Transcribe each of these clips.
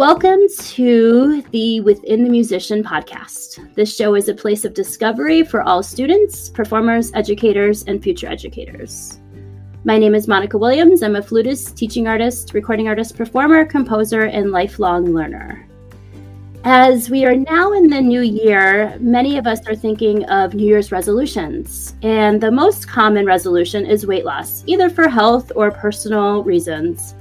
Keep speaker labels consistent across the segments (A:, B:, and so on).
A: Welcome to the Within the Musician podcast. This show is a place of discovery for all students, performers, educators, and future educators. My name is Monica Williams. I'm a flutist, teaching artist, recording artist, performer, composer, and lifelong learner. As we are now in the new year, many of us are thinking of New Year's resolutions. And the most common resolution is weight loss, either for health or personal reasons.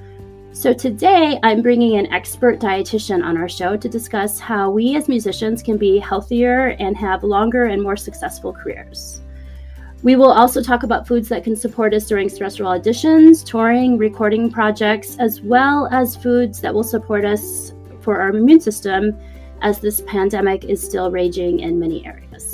A: So today I'm bringing an expert dietitian on our show to discuss how we as musicians can be healthier and have longer and more successful careers. We will also talk about foods that can support us during stressful auditions, touring, recording projects, as well as foods that will support us for our immune system as this pandemic is still raging in many areas.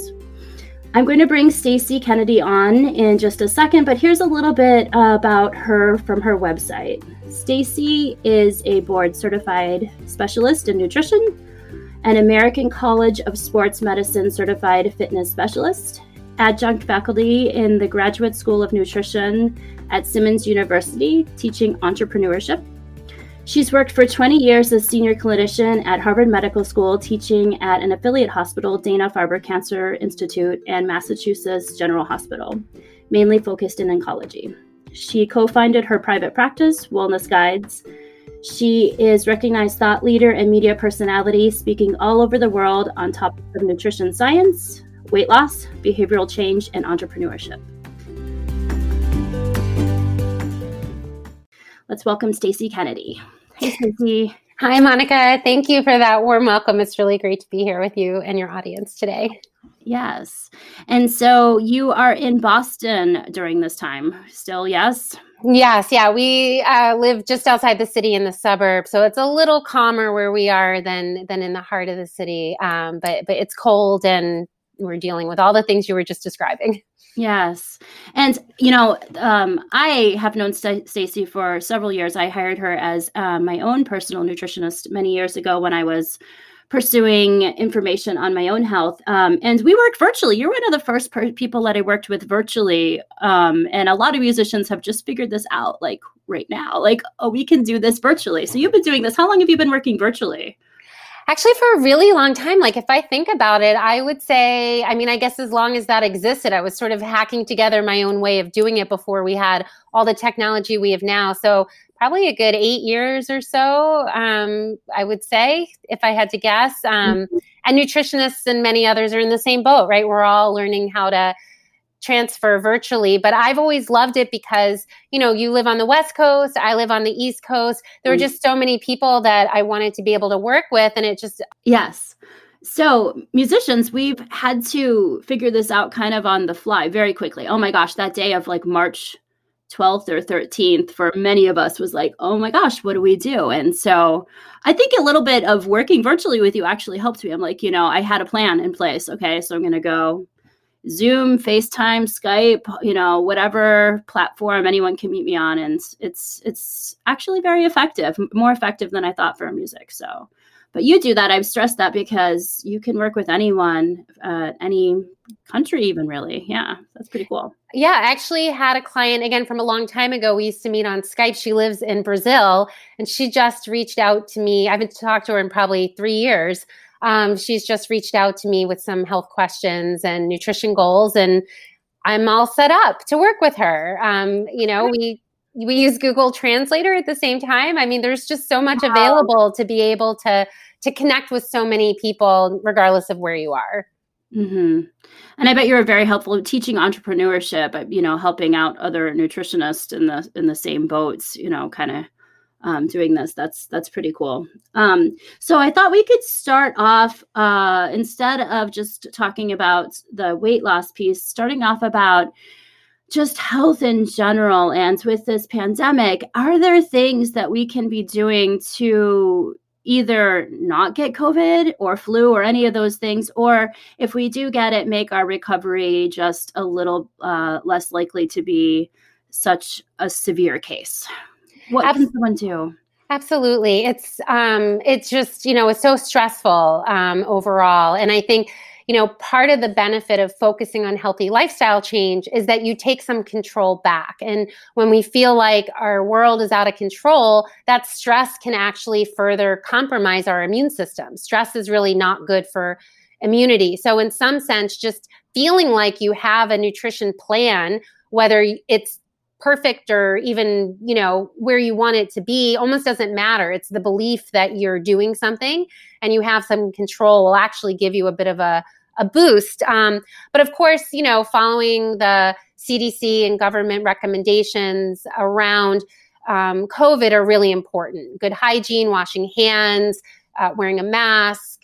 A: I'm going to bring Stacy Kennedy on in just a second, but here's a little bit uh, about her from her website. Stacy is a board certified specialist in nutrition, an American College of Sports Medicine certified fitness specialist, adjunct faculty in the Graduate School of Nutrition at Simmons University, teaching entrepreneurship. She's worked for 20 years as a senior clinician at Harvard Medical School, teaching at an affiliate hospital, Dana Farber Cancer Institute, and Massachusetts General Hospital, mainly focused in oncology. She co founded her private practice, Wellness Guides. She is recognized thought leader and media personality, speaking all over the world on topics of nutrition science, weight loss, behavioral change, and entrepreneurship. Let's welcome Stacy Kennedy. Hey, Stacy.
B: Hi, Monica. Thank you for that warm welcome. It's really great to be here with you and your audience today.
A: Yes. And so you are in Boston during this time still, yes?
B: Yes, yeah. We uh, live just outside the city in the suburbs, so it's a little calmer where we are than than in the heart of the city. Um, but but it's cold, and we're dealing with all the things you were just describing.
A: Yes, and you know, um, I have known St- Stacy for several years. I hired her as uh, my own personal nutritionist many years ago when I was pursuing information on my own health. Um, and we work virtually. You're one of the first per- people that I worked with virtually. Um, and a lot of musicians have just figured this out like right now. Like, oh, we can do this virtually. So you've been doing this. How long have you been working virtually?
B: Actually, for a really long time, like if I think about it, I would say, I mean, I guess as long as that existed, I was sort of hacking together my own way of doing it before we had all the technology we have now. So probably a good eight years or so, um, I would say, if I had to guess. Um, mm-hmm. And nutritionists and many others are in the same boat, right? We're all learning how to transfer virtually but i've always loved it because you know you live on the west coast i live on the east coast there were mm. just so many people that i wanted to be able to work with and it just
A: yes so musicians we've had to figure this out kind of on the fly very quickly oh my gosh that day of like march 12th or 13th for many of us was like, oh my gosh, what do we do? And so I think a little bit of working virtually with you actually helped me. I'm like, you know, I had a plan in place. Okay, so I'm going to go Zoom, FaceTime, Skype, you know, whatever platform anyone can meet me on. And it's, it's actually very effective, more effective than I thought for music. So but you do that i've stressed that because you can work with anyone uh, any country even really yeah that's pretty cool
B: yeah i actually had a client again from a long time ago we used to meet on skype she lives in brazil and she just reached out to me i haven't talked to her in probably three years um, she's just reached out to me with some health questions and nutrition goals and i'm all set up to work with her um, you know we we use google translator at the same time i mean there's just so much wow. available to be able to to connect with so many people, regardless of where you are.
A: Mm-hmm. And I bet you're very helpful teaching entrepreneurship. You know, helping out other nutritionists in the in the same boats. You know, kind of um, doing this. That's that's pretty cool. Um, so I thought we could start off uh, instead of just talking about the weight loss piece, starting off about just health in general. And with this pandemic, are there things that we can be doing to either not get COVID or flu or any of those things, or if we do get it, make our recovery just a little uh, less likely to be such a severe case. What Absolutely. can someone do?
B: Absolutely, it's um, it's just you know it's so stressful um, overall, and I think you know, part of the benefit of focusing on healthy lifestyle change is that you take some control back. And when we feel like our world is out of control, that stress can actually further compromise our immune system. Stress is really not good for immunity. So, in some sense, just feeling like you have a nutrition plan, whether it's perfect or even you know where you want it to be almost doesn't matter. It's the belief that you're doing something and you have some control will actually give you a bit of a, a boost. Um, but of course you know following the cdc and government recommendations around um, covid are really important. Good hygiene washing hands uh, wearing a mask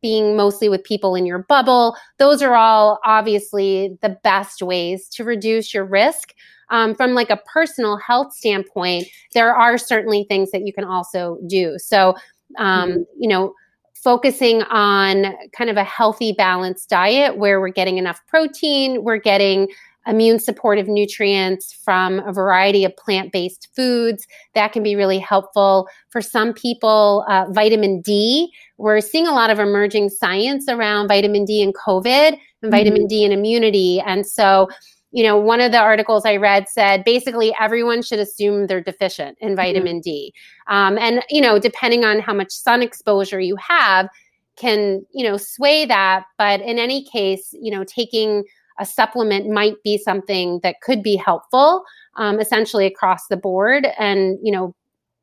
B: being mostly with people in your bubble. Those are all obviously the best ways to reduce your risk um, from like a personal health standpoint, there are certainly things that you can also do. So, um, mm-hmm. you know, focusing on kind of a healthy, balanced diet where we're getting enough protein, we're getting immune supportive nutrients from a variety of plant based foods. That can be really helpful. For some people, uh, vitamin D, we're seeing a lot of emerging science around vitamin D and COVID and mm-hmm. vitamin D and immunity. And so, you know, one of the articles I read said basically everyone should assume they're deficient in mm-hmm. vitamin mm-hmm. D. Um, and, you know, depending on how much sun exposure you have, can, you know, sway that. But in any case, you know, taking a supplement might be something that could be helpful um, essentially across the board. And, you know,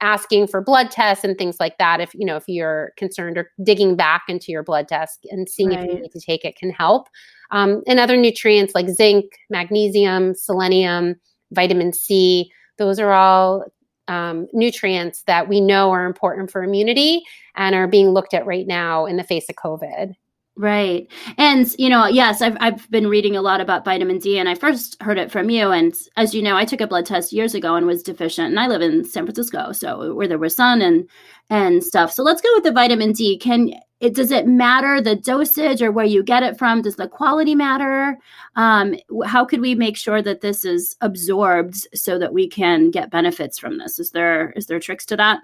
B: asking for blood tests and things like that if you know if you're concerned or digging back into your blood test and seeing right. if you need to take it can help um, and other nutrients like zinc, magnesium, selenium, vitamin C. Those are all um, nutrients that we know are important for immunity and are being looked at right now in the face of COVID.
A: Right. And, you know, yes, I've, I've been reading a lot about vitamin D, and I first heard it from you. And as you know, I took a blood test years ago and was deficient. And I live in San Francisco, so where there was sun and and stuff. So let's go with the vitamin D. Can it does it matter the dosage or where you get it from? Does the quality matter? Um, how could we make sure that this is absorbed so that we can get benefits from this? Is there is there tricks to that?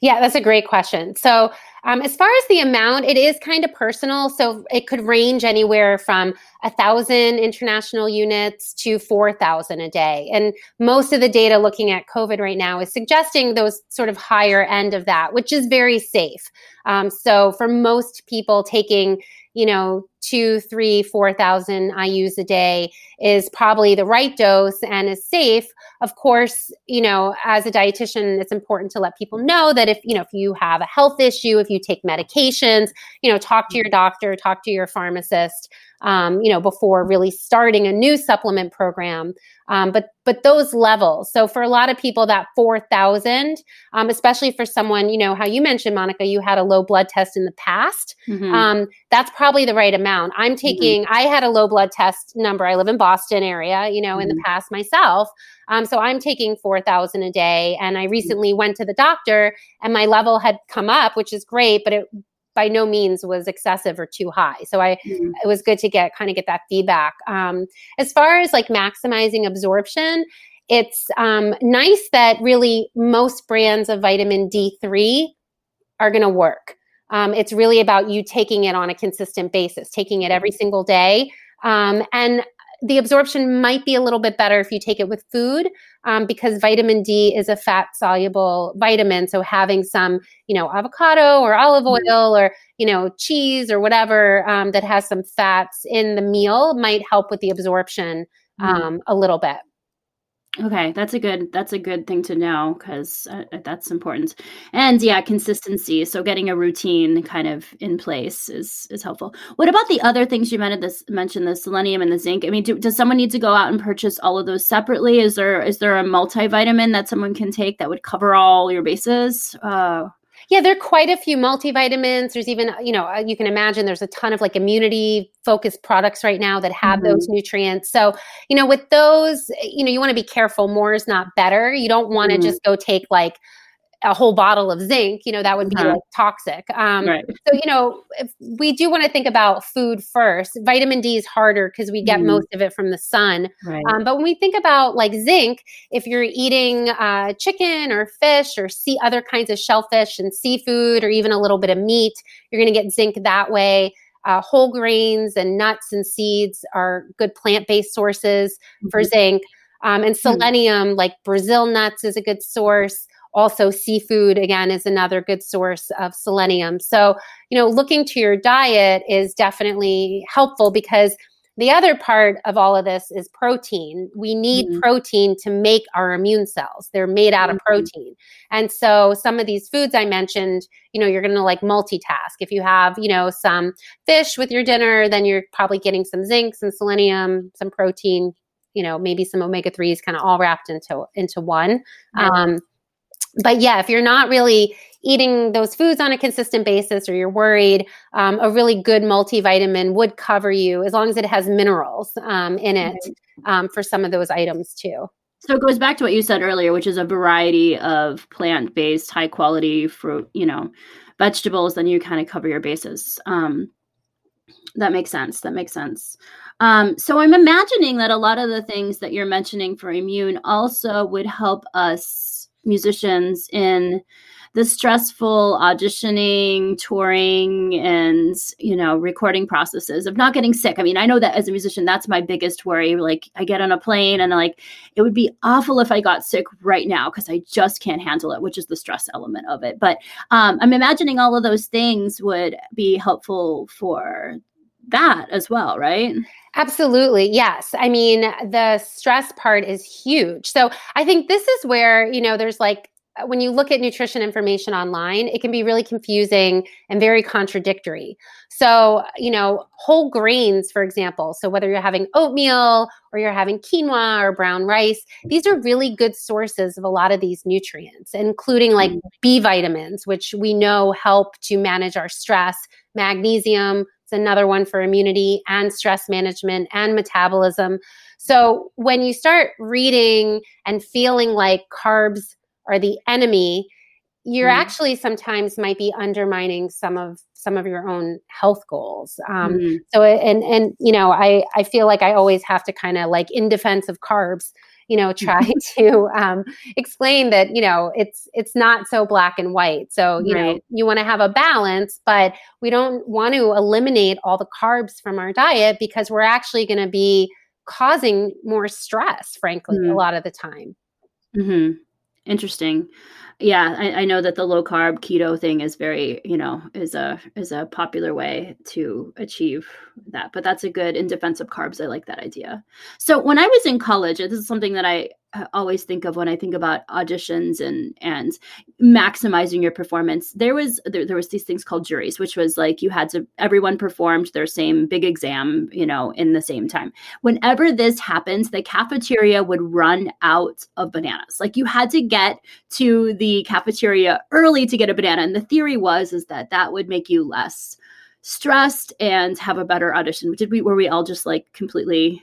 B: Yeah, that's a great question. So, um, as far as the amount, it is kind of personal. So, it could range anywhere from a thousand international units to 4,000 a day. And most of the data looking at COVID right now is suggesting those sort of higher end of that, which is very safe. Um, so, for most people taking you know, two, three, four thousand IU's a day is probably the right dose and is safe. Of course, you know, as a dietitian, it's important to let people know that if, you know, if you have a health issue, if you take medications, you know, talk to your doctor, talk to your pharmacist um, you know, before really starting a new supplement program. Um, but but those levels. So for a lot of people, that four thousand, um, especially for someone, you know, how you mentioned, Monica, you had a low blood test in the past. Mm-hmm. Um, that's probably the right amount. I'm mm-hmm. taking. Mm-hmm. I had a low blood test number. I live in Boston area, you know, in the mm-hmm. past myself. Um, so I'm taking 4,000 a day. And I mm-hmm. recently went to the doctor and my level had come up, which is great, but it by no means was excessive or too high. So I mm-hmm. it was good to get kind of get that feedback. Um, as far as like maximizing absorption, it's um, nice that really most brands of vitamin D3 are going to work. Um, it's really about you taking it on a consistent basis, taking it every single day. Um, and the absorption might be a little bit better if you take it with food um, because vitamin D is a fat soluble vitamin. So having some, you know, avocado or olive mm-hmm. oil or, you know, cheese or whatever um, that has some fats in the meal might help with the absorption mm-hmm. um, mm-hmm. a little bit.
A: Okay, that's a good that's a good thing to know because uh, uh, that's important. And yeah, consistency. So getting a routine kind of in place is is helpful. What about the other things you mentioned? This mentioned the selenium and the zinc. I mean, do, does someone need to go out and purchase all of those separately? Is there is there a multivitamin that someone can take that would cover all your bases? Uh,
B: yeah, there are quite a few multivitamins. There's even, you know, you can imagine there's a ton of like immunity focused products right now that have mm-hmm. those nutrients. So, you know, with those, you know, you want to be careful. More is not better. You don't want to mm-hmm. just go take like a whole bottle of zinc, you know, that would be uh-huh. like toxic. Um, right. So, you know, we do want to think about food first. Vitamin D is harder because we get mm. most of it from the sun. Right. Um, but when we think about like zinc, if you're eating uh, chicken or fish or see other kinds of shellfish and seafood or even a little bit of meat, you're going to get zinc that way. uh, whole grains and nuts and seeds are good plant based sources mm-hmm. for zinc. Um, and hmm. selenium, mm-hmm. like Brazil nuts, is a good source. Also, seafood, again, is another good source of selenium. So, you know, looking to your diet is definitely helpful because the other part of all of this is protein. We need mm-hmm. protein to make our immune cells. They're made out mm-hmm. of protein. And so some of these foods I mentioned, you know, you're going to like multitask. If you have, you know, some fish with your dinner, then you're probably getting some zinc, some selenium, some protein, you know, maybe some omega 3s kind of all wrapped into into one. Um, but yeah, if you're not really eating those foods on a consistent basis or you're worried, um, a really good multivitamin would cover you as long as it has minerals um, in it um, for some of those items too.
A: So it goes back to what you said earlier, which is a variety of plant based, high quality fruit, you know, vegetables, then you kind of cover your bases. Um, that makes sense. That makes sense. Um, so I'm imagining that a lot of the things that you're mentioning for immune also would help us musicians in the stressful auditioning, touring, and you know, recording processes of not getting sick. I mean, I know that as a musician, that's my biggest worry. Like, I get on a plane and like, it would be awful if I got sick right now because I just can't handle it, which is the stress element of it. But um, I'm imagining all of those things would be helpful for that as well, right?
B: Absolutely. Yes. I mean, the stress part is huge. So I think this is where, you know, there's like, uh, when you look at nutrition information online, it can be really confusing and very contradictory. So, you know, whole grains, for example, so whether you're having oatmeal or you're having quinoa or brown rice, these are really good sources of a lot of these nutrients, including like mm. B vitamins, which we know help to manage our stress, magnesium, it's another one for immunity and stress management and metabolism. So when you start reading and feeling like carbs are the enemy, you're mm. actually sometimes might be undermining some of some of your own health goals um, mm. so and and you know i i feel like i always have to kind of like in defense of carbs you know try to um, explain that you know it's it's not so black and white so you right. know you want to have a balance but we don't want to eliminate all the carbs from our diet because we're actually going to be causing more stress frankly mm-hmm. a lot of the time
A: mm-hmm. interesting yeah I, I, know that the low carb keto thing is very you know is a is a popular way to achieve that but that's a good in defense of carbs i like that idea. So when i was in college this is something that i always think of when I think about auditions and and maximizing your performance. There was there, there was these things called juries, which was like you had to everyone performed their same big exam, you know, in the same time. Whenever this happens, the cafeteria would run out of bananas. Like you had to get to the cafeteria early to get a banana, and the theory was is that that would make you less stressed and have a better audition. Did we were we all just like completely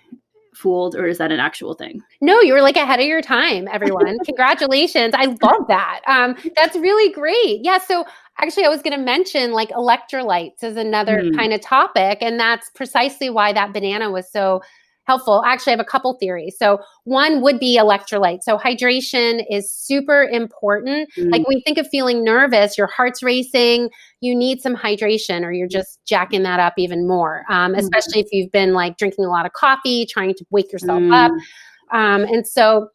A: fooled or is that an actual thing?
B: No, you were like ahead of your time, everyone. Congratulations. I love that. Um, that's really great. Yeah. So actually I was going to mention like electrolytes is another mm. kind of topic. And that's precisely why that banana was so helpful. Actually, I have a couple theories. So, one would be electrolyte. So, hydration is super important. Mm. Like when you think of feeling nervous, your heart's racing, you need some hydration, or you're just jacking that up even more, um, mm. especially if you've been like drinking a lot of coffee, trying to wake yourself mm. up. Um, and so,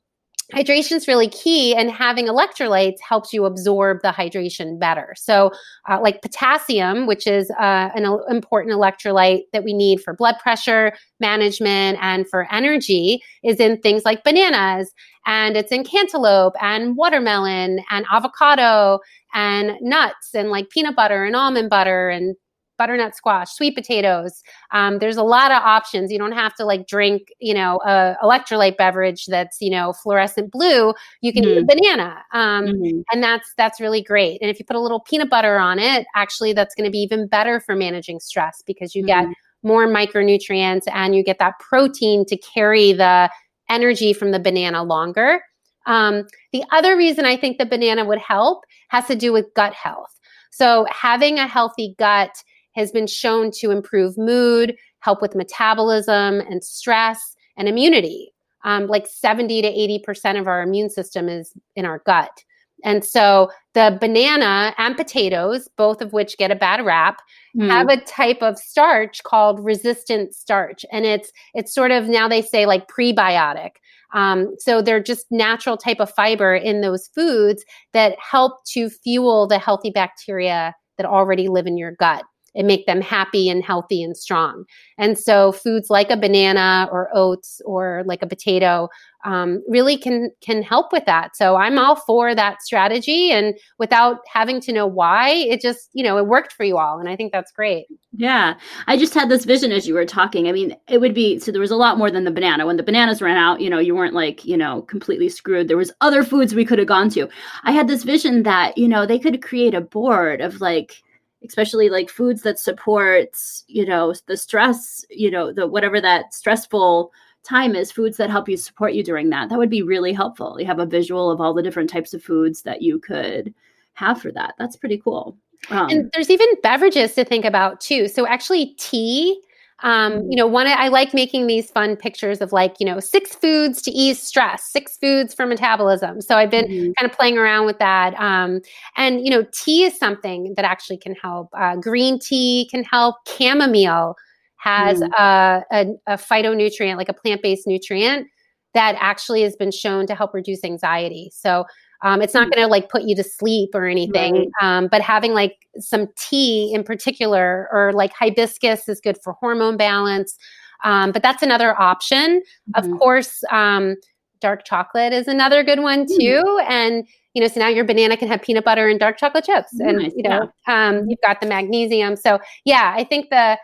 B: hydration is really key and having electrolytes helps you absorb the hydration better. So uh, like potassium which is uh, an important electrolyte that we need for blood pressure management and for energy is in things like bananas and it's in cantaloupe and watermelon and avocado and nuts and like peanut butter and almond butter and butternut squash, sweet potatoes. Um, there's a lot of options. You don't have to like drink, you know, a electrolyte beverage that's you know fluorescent blue. You can mm-hmm. eat a banana, um, mm-hmm. and that's that's really great. And if you put a little peanut butter on it, actually, that's going to be even better for managing stress because you mm-hmm. get more micronutrients and you get that protein to carry the energy from the banana longer. Um, the other reason I think the banana would help has to do with gut health. So having a healthy gut has been shown to improve mood, help with metabolism and stress and immunity. Um, like 70 to 80% of our immune system is in our gut. And so the banana and potatoes, both of which get a bad rap, mm. have a type of starch called resistant starch. And it's it's sort of now they say like prebiotic. Um, so they're just natural type of fiber in those foods that help to fuel the healthy bacteria that already live in your gut and make them happy and healthy and strong. And so foods like a banana or oats or like a potato um, really can can help with that. So I'm all for that strategy, and without having to know why, it just you know it worked for you all, and I think that's great.
A: Yeah, I just had this vision as you were talking. I mean, it would be so there was a lot more than the banana. When the bananas ran out, you know, you weren't like you know completely screwed. There was other foods we could have gone to. I had this vision that you know they could create a board of like especially like foods that supports you know the stress you know the whatever that stressful time is foods that help you support you during that. That would be really helpful. You have a visual of all the different types of foods that you could have for that. That's pretty cool.
B: Um, and there's even beverages to think about too. So actually tea um, you know, one I like making these fun pictures of like, you know, six foods to ease stress, six foods for metabolism. So I've been mm-hmm. kind of playing around with that. Um, and you know, tea is something that actually can help. Uh, green tea can help. Chamomile has mm. a, a, a phytonutrient, like a plant-based nutrient that actually has been shown to help reduce anxiety. So um, it's not mm. going to like put you to sleep or anything, right. um, but having like some tea in particular, or like hibiscus is good for hormone balance. Um, but that's another option. Mm-hmm. Of course, um, dark chocolate is another good one mm. too. Mm. And you know, so now your banana can have peanut butter and dark chocolate chips, and you know, yeah. Um, you've got the magnesium. So yeah, I think the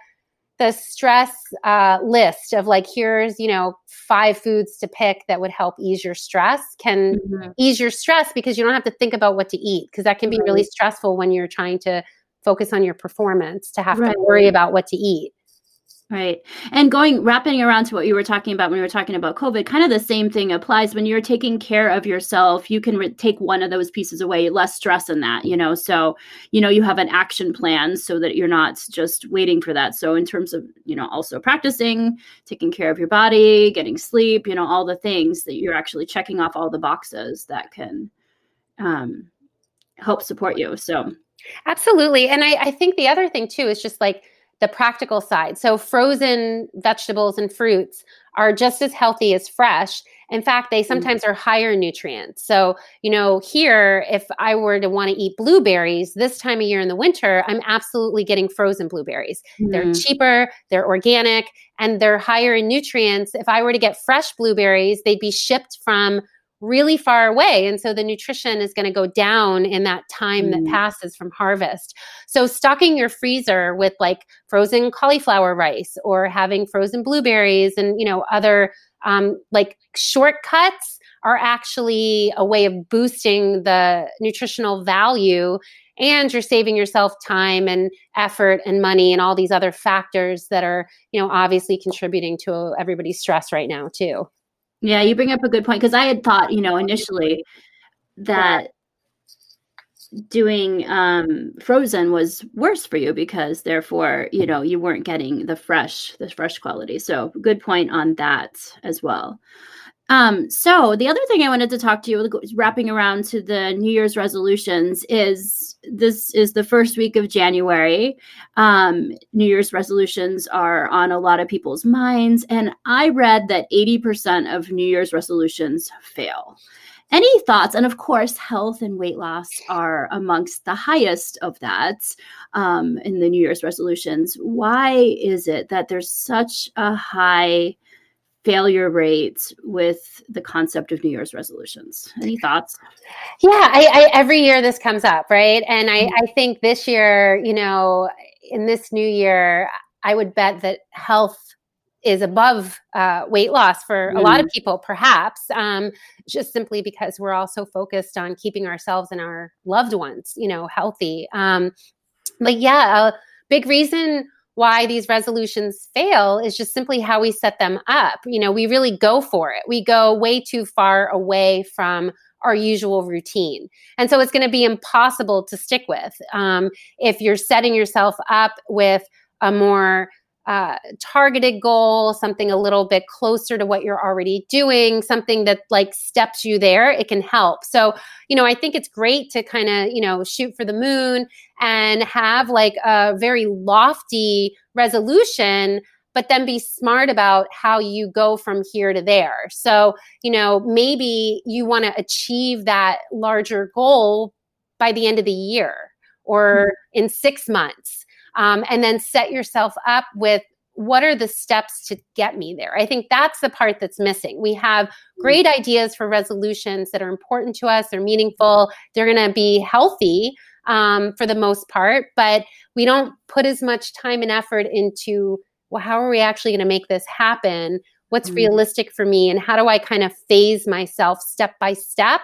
B: the stress uh, list of like here's you know five foods to pick that would help ease your stress can mm-hmm. ease your stress because you don't have to think about what to eat because that can be right. really stressful when you're trying to focus on your performance to have right. to worry about what to eat
A: Right. And going wrapping around to what you were talking about when we were talking about COVID, kind of the same thing applies when you're taking care of yourself. You can re- take one of those pieces away, less stress in that, you know. So, you know, you have an action plan so that you're not just waiting for that. So, in terms of, you know, also practicing, taking care of your body, getting sleep, you know, all the things that you're actually checking off all the boxes that can um, help support you. So,
B: absolutely. And I, I think the other thing too is just like, the practical side. So, frozen vegetables and fruits are just as healthy as fresh. In fact, they mm. sometimes are higher in nutrients. So, you know, here, if I were to want to eat blueberries this time of year in the winter, I'm absolutely getting frozen blueberries. Mm-hmm. They're cheaper, they're organic, and they're higher in nutrients. If I were to get fresh blueberries, they'd be shipped from really far away. And so the nutrition is going to go down in that time mm. that passes from harvest. So stocking your freezer with like frozen cauliflower rice or having frozen blueberries and, you know, other um, like shortcuts are actually a way of boosting the nutritional value and you're saving yourself time and effort and money and all these other factors that are you know obviously contributing to everybody's stress right now too
A: yeah, you bring up a good point because I had thought, you know, initially that doing um frozen was worse for you because therefore, you know, you weren't getting the fresh the fresh quality. So, good point on that as well. Um, so the other thing I wanted to talk to you, wrapping around to the New Year's resolutions, is this is the first week of January. Um, New Year's resolutions are on a lot of people's minds, and I read that 80% of New Year's resolutions fail. Any thoughts? And of course, health and weight loss are amongst the highest of that um, in the New Year's resolutions. Why is it that there's such a high failure rate with the concept of New Year's resolutions. Any thoughts?
B: Yeah, I, I, every year this comes up, right? And I, mm-hmm. I think this year, you know, in this new year, I would bet that health is above uh, weight loss for mm. a lot of mm. people, perhaps, um, just simply because we're all so focused on keeping ourselves and our loved ones, you know, healthy. Um, but yeah, a big reason why these resolutions fail is just simply how we set them up. You know, we really go for it. We go way too far away from our usual routine. And so it's going to be impossible to stick with. Um, if you're setting yourself up with a more uh, targeted goal, something a little bit closer to what you're already doing, something that like steps you there, it can help. So, you know, I think it's great to kind of, you know, shoot for the moon and have like a very lofty resolution but then be smart about how you go from here to there. So, you know, maybe you want to achieve that larger goal by the end of the year or mm-hmm. in six months. Um, and then set yourself up with what are the steps to get me there? I think that's the part that's missing. We have mm-hmm. great ideas for resolutions that are important to us, they're meaningful, they're going to be healthy um, for the most part, but we don't put as much time and effort into well, how are we actually going to make this happen? What's mm-hmm. realistic for me? And how do I kind of phase myself step by step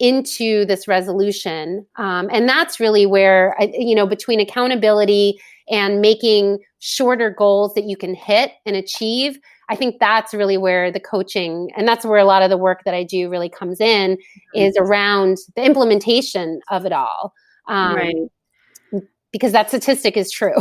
B: into this resolution? Um, and that's really where, I, you know, between accountability and making shorter goals that you can hit and achieve, I think that's really where the coaching and that's where a lot of the work that I do really comes in mm-hmm. is around the implementation of it all. Um, right. Because that statistic is true.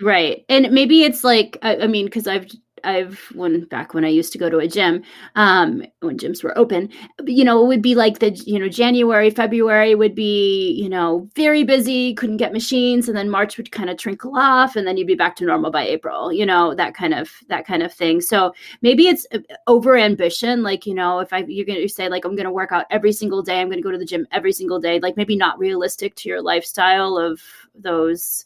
A: Right. And maybe it's like I, I mean, because I've I've when back when I used to go to a gym, um, when gyms were open, you know, it would be like the you know January, February would be you know very busy, couldn't get machines, and then March would kind of trickle off, and then you'd be back to normal by April, you know, that kind of that kind of thing. So maybe it's uh, over ambition, like you know, if I you're gonna say like I'm gonna work out every single day, I'm gonna go to the gym every single day, like maybe not realistic to your lifestyle of those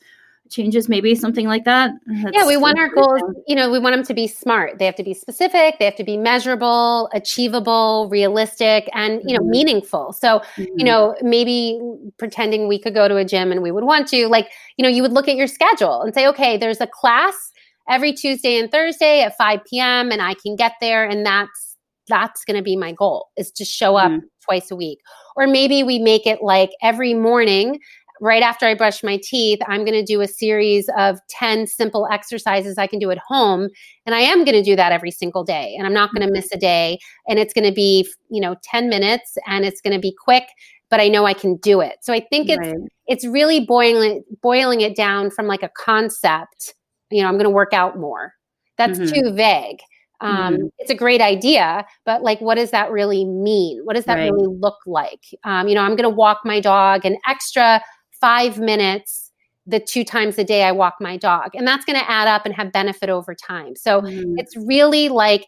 A: changes maybe something like that
B: That's yeah we want our goals you know we want them to be smart they have to be specific they have to be measurable achievable realistic and you know mm-hmm. meaningful so mm-hmm. you know maybe pretending we could go to a gym and we would want to like you know you would look at your schedule and say okay there's a class every tuesday and thursday at 5 p.m and i can get there and that's that's going to be my goal is to show up mm-hmm. twice a week or maybe we make it like every morning right after I brush my teeth, I'm going to do a series of 10 simple exercises I can do at home. And I am going to do that every single day. And I'm not going to miss a day. And it's going to be, you know, 10 minutes and it's going to be quick, but I know I can do it. So I think it's, right. it's really boiling, boiling it down from like a concept, you know, I'm going to work out more. That's mm-hmm. too vague. Um, mm-hmm. It's a great idea, but like, what does that really mean? What does that right. really look like? Um, you know, I'm going to walk my dog an extra five minutes the two times a day I walk my dog. And that's going to add up and have benefit over time. So mm-hmm. it's really like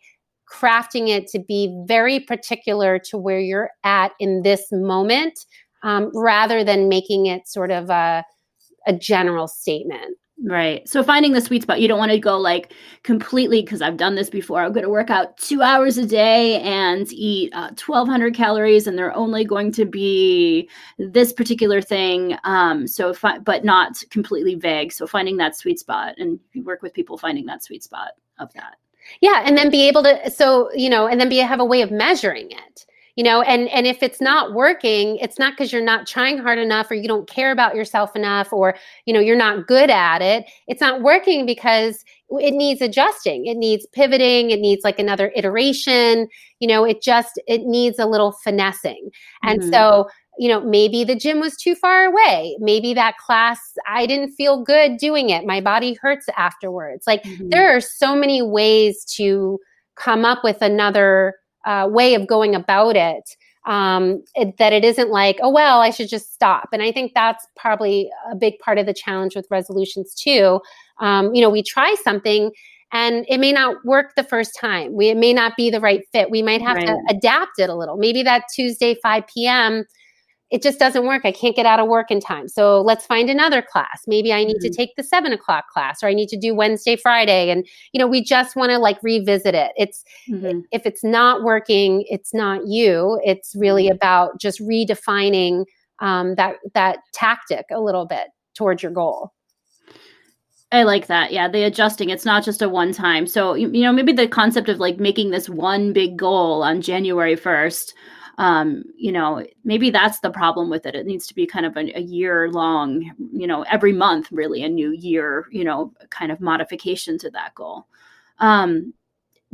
B: crafting it to be very particular to where you're at in this moment um, rather than making it sort of a, a general statement.
A: Right. So finding the sweet spot, you don't want to go like completely because I've done this before. I'm going to work out two hours a day and eat uh, 1,200 calories, and they're only going to be this particular thing. Um, so, fi- but not completely vague. So finding that sweet spot, and you work with people finding that sweet spot of that.
B: Yeah, and then be able to. So you know, and then be have a way of measuring it you know and and if it's not working it's not because you're not trying hard enough or you don't care about yourself enough or you know you're not good at it it's not working because it needs adjusting. It needs pivoting. It needs like another iteration. You know it just it needs a little finessing. And mm-hmm. so you know maybe the gym was too far away. Maybe that class i didn't feel good doing it. My body hurts afterwards. Like mm-hmm. there are so many ways to come up with another uh, way of going about it, um, it, that it isn't like, oh, well, I should just stop. And I think that's probably a big part of the challenge with resolutions too. Um, you know, we try something and it may not work the first time. We, it may not be the right fit. We might have right. to adapt it a little. Maybe that Tuesday, 5 p.m., it just doesn't work. I can't get out of work in time. So let's find another class. Maybe I need mm-hmm. to take the seven o'clock class or I need to do Wednesday, Friday. And, you know, we just want to like revisit it. It's, mm-hmm. if it's not working, it's not you. It's really mm-hmm. about just redefining um, that, that tactic a little bit towards your goal.
A: I like that. Yeah, the adjusting. It's not just a one time. So, you, you know, maybe the concept of like making this one big goal on January 1st um, you know, maybe that's the problem with it. It needs to be kind of a, a year long, you know, every month, really a new year, you know, kind of modification to that goal. Um,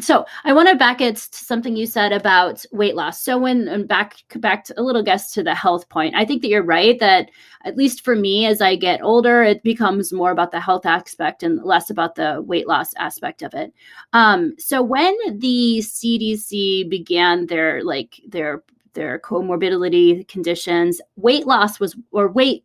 A: so I want to back it to something you said about weight loss. So when and back back to a little guess to the health point, I think that you're right that at least for me, as I get older, it becomes more about the health aspect and less about the weight loss aspect of it. Um, so when the CDC began their like their their comorbidity conditions, weight loss was or weight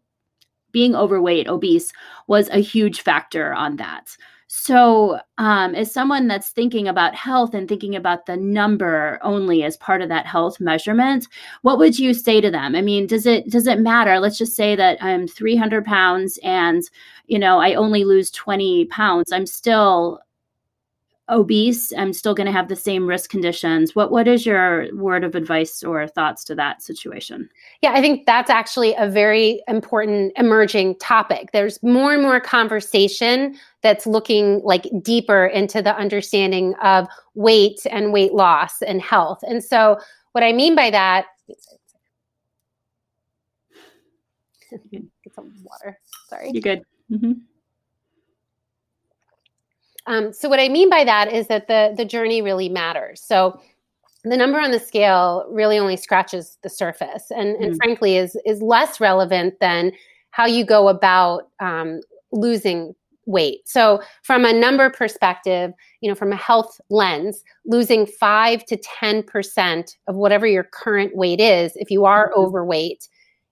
A: being overweight, obese was a huge factor on that. So, um, as someone that's thinking about health and thinking about the number only as part of that health measurement, what would you say to them? I mean, does it does it matter? Let's just say that I'm 300 pounds and you know I only lose 20 pounds. I'm still obese. I'm still going to have the same risk conditions. What what is your word of advice or thoughts to that situation?
B: Yeah, I think that's actually a very important emerging topic. There's more and more conversation that's looking like deeper into the understanding of weight and weight loss and health. And so what I mean by that get some water. Sorry.
A: You're good. Mm-hmm.
B: Um, so what I mean by that is that the the journey really matters. So the number on the scale really only scratches the surface, and, mm. and frankly is is less relevant than how you go about um, losing weight. So from a number perspective, you know, from a health lens, losing 5 to 10% of whatever your current weight is if you are mm-hmm. overweight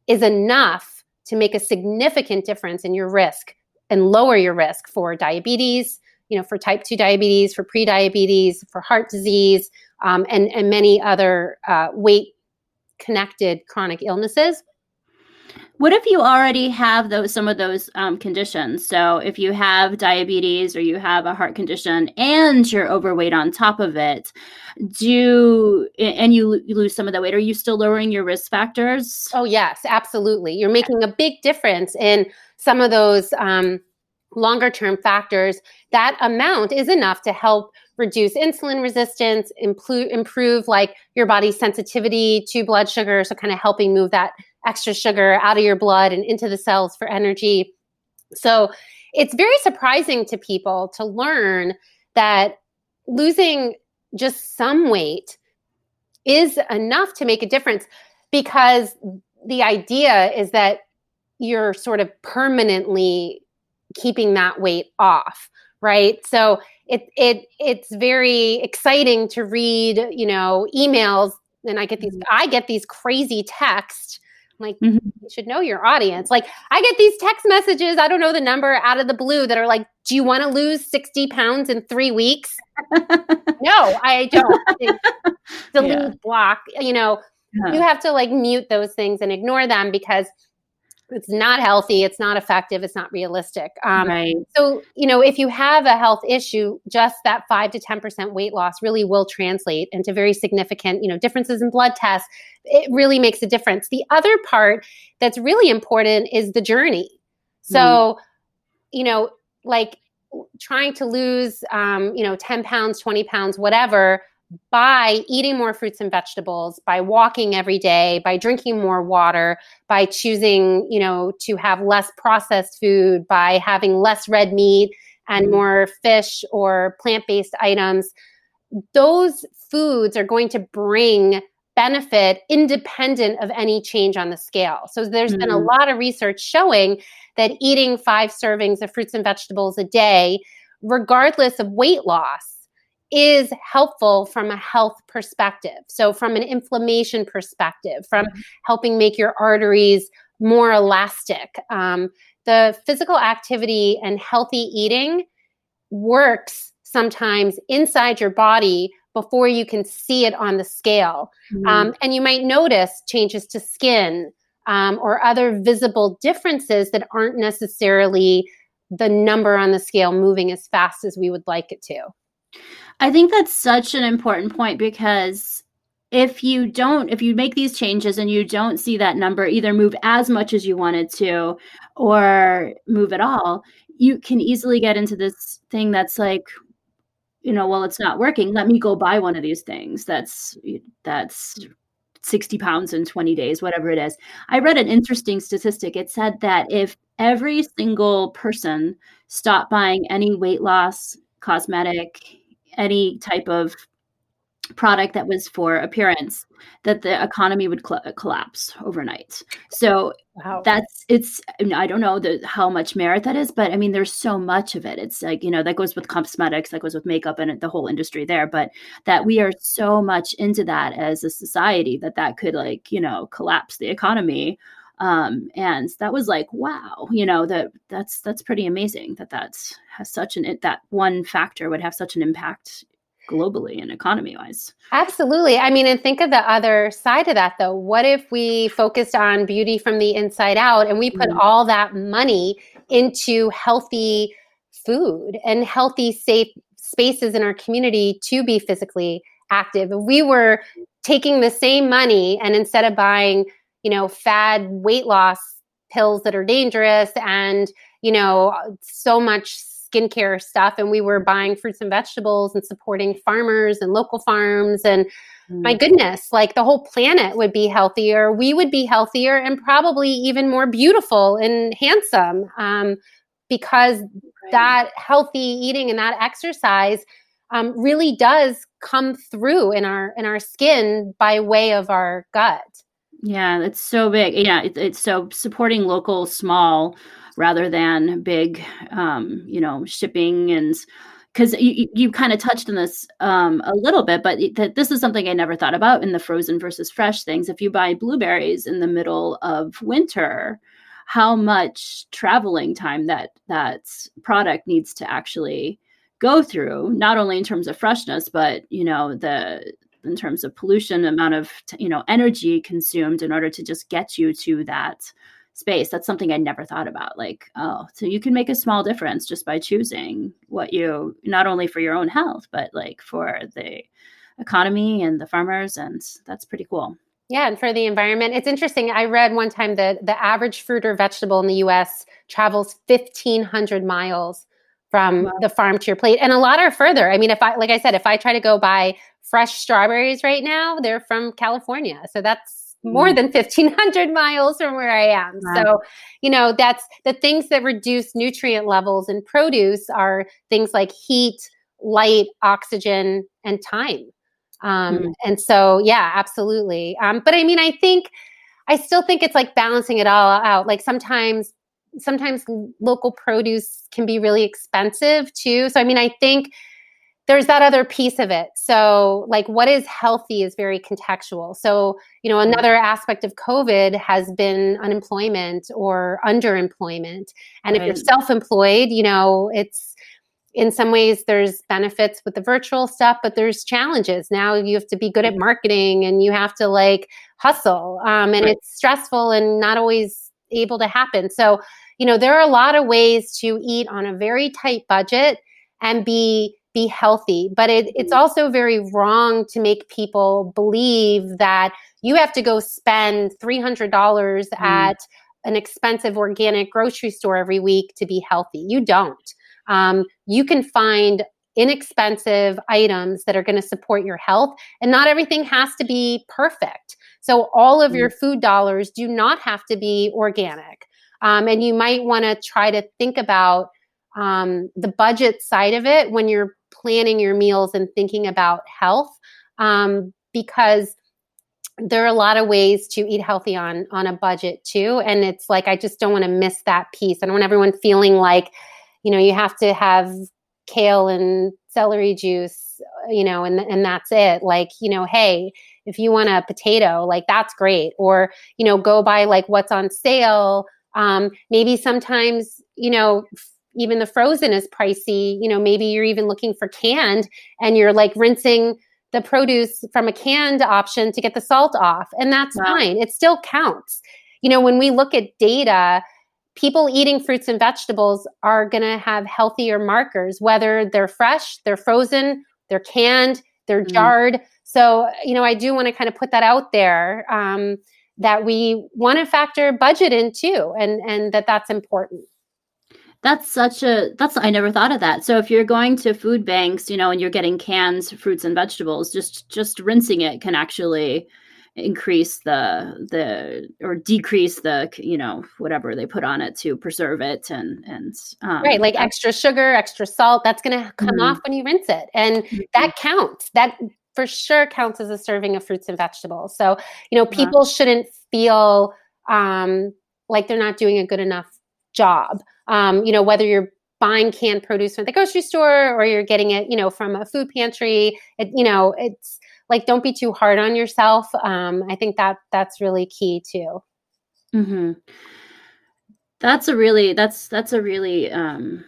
B: is enough to make a significant difference in your risk and lower your risk for diabetes, you know, for type 2 diabetes, for prediabetes, for heart disease, um, and, and many other uh, weight connected chronic illnesses.
A: What if you already have those some of those um, conditions? So if you have diabetes or you have a heart condition and you're overweight on top of it, do and you, you lose some of the weight, are you still lowering your risk factors?
B: Oh yes, absolutely. You're making a big difference in some of those um, longer term factors, that amount is enough to help reduce insulin resistance, improve, improve like your body's sensitivity to blood sugar. So, kind of helping move that extra sugar out of your blood and into the cells for energy. So, it's very surprising to people to learn that losing just some weight is enough to make a difference because the idea is that you're sort of permanently keeping that weight off right so it it it's very exciting to read you know emails and i get these mm-hmm. i get these crazy texts like mm-hmm. you should know your audience like i get these text messages i don't know the number out of the blue that are like do you want to lose 60 pounds in three weeks no i don't delete yeah. block you know yeah. you have to like mute those things and ignore them because it's not healthy it's not effective it's not realistic um, right. so you know if you have a health issue just that 5 to 10% weight loss really will translate into very significant you know differences in blood tests it really makes a difference the other part that's really important is the journey so mm. you know like trying to lose um, you know 10 pounds 20 pounds whatever by eating more fruits and vegetables, by walking every day, by drinking more water, by choosing, you know, to have less processed food, by having less red meat and mm. more fish or plant-based items, those foods are going to bring benefit independent of any change on the scale. So there's mm-hmm. been a mm. lot of research showing that eating 5 servings of fruits and vegetables a day regardless of weight loss is helpful from a health perspective. So, from an inflammation perspective, from mm-hmm. helping make your arteries more elastic, um, the physical activity and healthy eating works sometimes inside your body before you can see it on the scale. Mm-hmm. Um, and you might notice changes to skin um, or other visible differences that aren't necessarily the number on the scale moving as fast as we would like it to.
A: I think that's such an important point because if you don't if you make these changes and you don't see that number either move as much as you wanted to or move at all you can easily get into this thing that's like you know well it's not working. Let me go buy one of these things that's that's 60 pounds in 20 days whatever it is. I read an interesting statistic. It said that if every single person stopped buying any weight loss cosmetic any type of product that was for appearance that the economy would cl- collapse overnight so wow. that's it's i don't know the, how much merit that is but i mean there's so much of it it's like you know that goes with cosmetics that goes with makeup and the whole industry there but that we are so much into that as a society that that could like you know collapse the economy um and that was like wow you know that that's that's pretty amazing that that's has such an that one factor would have such an impact globally and economy wise.
B: Absolutely. I mean, and think of the other side of that though. What if we focused on beauty from the inside out and we put mm-hmm. all that money into healthy food and healthy, safe spaces in our community to be physically active? If we were taking the same money and instead of buying, you know, fad weight loss pills that are dangerous and, you know, so much skincare stuff and we were buying fruits and vegetables and supporting farmers and local farms and mm. my goodness like the whole planet would be healthier we would be healthier and probably even more beautiful and handsome um, because right. that healthy eating and that exercise um, really does come through in our in our skin by way of our gut
A: yeah it's so big yeah it, it's so supporting local small rather than big, um, you know, shipping and because you, you kind of touched on this um, a little bit, but th- this is something I never thought about in the frozen versus fresh things. If you buy blueberries in the middle of winter, how much traveling time that that product needs to actually go through, not only in terms of freshness, but you know the in terms of pollution, amount of you know energy consumed in order to just get you to that space. That's something i never thought about like oh so you can make a small difference just by choosing what you not only for your own health but like for the economy and the farmers and that's pretty cool.
B: Yeah and for the environment. It's interesting i read one time that the average fruit or vegetable in the us travels 1500 miles from wow. the farm to your plate and a lot are further. I mean if i like i said if i try to go buy fresh strawberries right now they're from california so that's more mm. than 1500 miles from where I am. Wow. So, you know, that's the things that reduce nutrient levels in produce are things like heat, light, oxygen, and time. Um, mm. And so, yeah, absolutely. Um, but I mean, I think, I still think it's like balancing it all out. Like sometimes, sometimes local produce can be really expensive too. So, I mean, I think there's that other piece of it. So, like, what is healthy is very contextual. So, you know, another aspect of COVID has been unemployment or underemployment. And right. if you're self employed, you know, it's in some ways there's benefits with the virtual stuff, but there's challenges. Now you have to be good at marketing and you have to like hustle. Um, and right. it's stressful and not always able to happen. So, you know, there are a lot of ways to eat on a very tight budget and be be healthy. But it, it's mm-hmm. also very wrong to make people believe that you have to go spend $300 mm. at an expensive organic grocery store every week to be healthy. You don't. Um, you can find inexpensive items that are going to support your health, and not everything has to be perfect. So, all of mm. your food dollars do not have to be organic. Um, and you might want to try to think about um, the budget side of it when you're planning your meals and thinking about health um, because there are a lot of ways to eat healthy on on a budget too. And it's like i just don't want to miss that piece. I don't want everyone feeling like you know you have to have kale and celery juice you know and and that's it. Like you know hey if you want a potato like that's great. Or you know go buy like what's on sale. Um, maybe sometimes you know even the frozen is pricey. You know, maybe you're even looking for canned and you're like rinsing the produce from a canned option to get the salt off. And that's wow. fine. It still counts. You know, when we look at data, people eating fruits and vegetables are going to have healthier markers, whether they're fresh, they're frozen, they're canned, they're mm. jarred. So, you know, I do want to kind of put that out there um, that we want to factor budget in too, and and that that's important
A: that's such a that's i never thought of that so if you're going to food banks you know and you're getting cans fruits and vegetables just just rinsing it can actually increase the the or decrease the you know whatever they put on it to preserve it and and
B: um, right like extra sugar extra salt that's going to come mm-hmm. off when you rinse it and mm-hmm. that counts that for sure counts as a serving of fruits and vegetables so you know people uh-huh. shouldn't feel um, like they're not doing a good enough job. Um, you know whether you're buying canned produce from the grocery store or you're getting it you know from a food pantry it, you know it's like don't be too hard on yourself. Um, i think that that's really key too.
A: Mm-hmm. that's a really that's that's a really um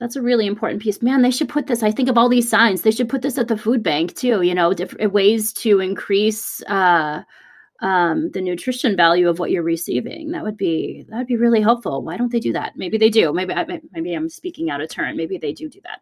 A: that's a really important piece. Man they should put this i think of all these signs they should put this at the food bank too you know different ways to increase uh um, the nutrition value of what you're receiving. That would be that would be really helpful. Why don't they do that? Maybe they do. Maybe I, maybe I'm speaking out of turn. Maybe they do do that.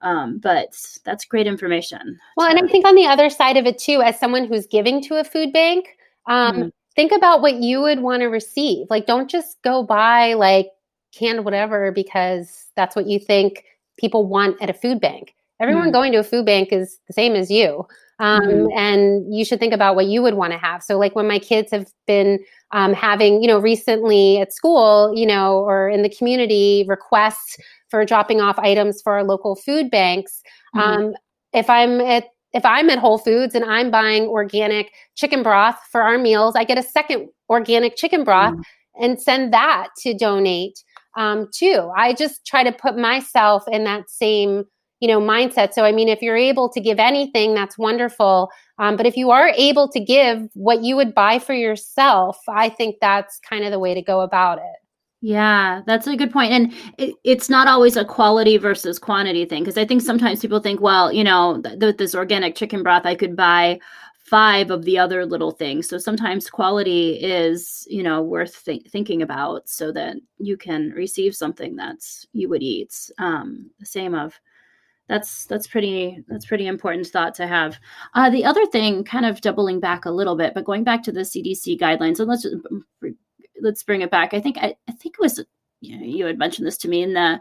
A: Um, but that's great information.
B: Well, and I think on the other side of it too, as someone who's giving to a food bank, um, mm-hmm. think about what you would want to receive. Like, don't just go buy like canned whatever because that's what you think people want at a food bank. Everyone mm-hmm. going to a food bank is the same as you. Um, mm-hmm. And you should think about what you would want to have. So, like when my kids have been um, having, you know, recently at school, you know, or in the community requests for dropping off items for our local food banks. Mm-hmm. Um, if I'm at if I'm at Whole Foods and I'm buying organic chicken broth for our meals, I get a second organic chicken broth mm-hmm. and send that to donate um, too. I just try to put myself in that same you know mindset so i mean if you're able to give anything that's wonderful um, but if you are able to give what you would buy for yourself i think that's kind of the way to go about it
A: yeah, that's a good point. And it, it's not always a quality versus quantity thing because I think sometimes people think, well, you know, th- this organic chicken broth, I could buy five of the other little things. So sometimes quality is, you know, worth th- thinking about so that you can receive something that's you would eat. Um, the same of that's that's pretty that's pretty important thought to have. Uh, the other thing, kind of doubling back a little bit, but going back to the CDC guidelines, and let's let's bring it back. I think I, I think it was you, know, you had mentioned this to me in the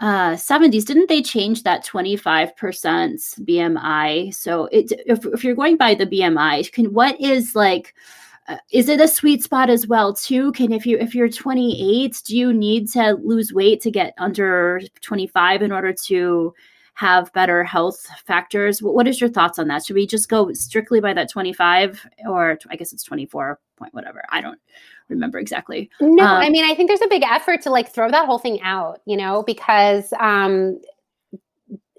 A: uh, 70s. Didn't they change that 25% BMI? So it, if if you're going by the BMI, can what is like uh, is it a sweet spot as well too can if you if you're 28 do you need to lose weight to get under 25 in order to have better health factors. What is your thoughts on that? Should we just go strictly by that 25 or I guess it's 24 point whatever. I don't remember exactly.
B: No, um, I mean, I think there's a big effort to like throw that whole thing out, you know, because um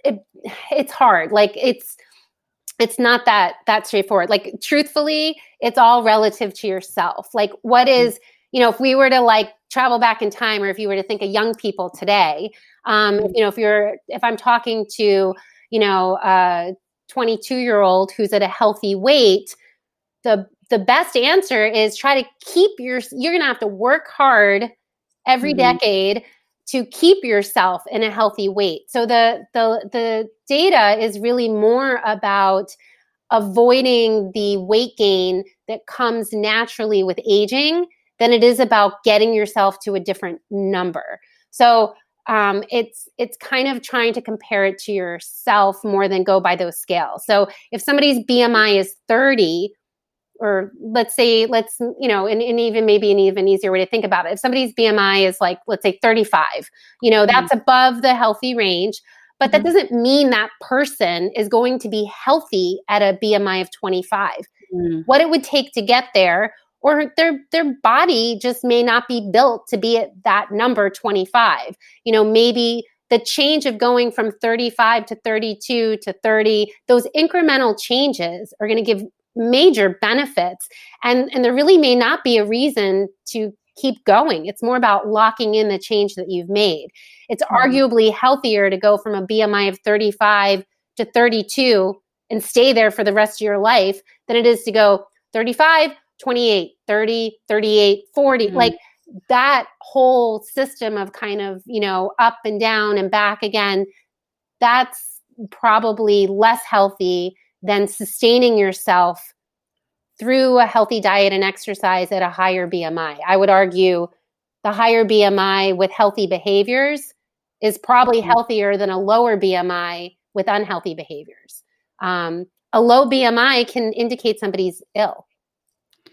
B: it it's hard. Like it's it's not that that straightforward. Like truthfully, it's all relative to yourself. Like what is mm-hmm you know, if we were to like travel back in time, or if you were to think of young people today, um, you know, if you're, if I'm talking to, you know, a 22 year old who's at a healthy weight, the the best answer is try to keep your. You're going to have to work hard every mm-hmm. decade to keep yourself in a healthy weight. So the the the data is really more about avoiding the weight gain that comes naturally with aging than it is about getting yourself to a different number. So um, it's it's kind of trying to compare it to yourself more than go by those scales. So if somebody's BMI is 30, or let's say let's you know and, and, even maybe an even easier way to think about it if somebody's bmi is like let's say 35 you know that's mm-hmm. above the healthy range but that mm-hmm. doesn't mean that person is going to be healthy at a bmi of 25 mm-hmm. what it would take to get there or their their body just may not be built to be at that number 25 you know maybe the change of going from 35 to 32 to 30 those incremental changes are going to give major benefits. And and there really may not be a reason to keep going. It's more about locking in the change that you've made. It's mm-hmm. arguably healthier to go from a bmi of 35 to 32 and stay there for the rest of your life than it is to go 35 28, 30, 38, 40. Mm-hmm. Like that whole system of kind of, you know, up and down and back again, that's probably less healthy than sustaining yourself through a healthy diet and exercise at a higher BMI. I would argue the higher BMI with healthy behaviors is probably mm-hmm. healthier than a lower BMI with unhealthy behaviors. Um, a low BMI can indicate somebody's ill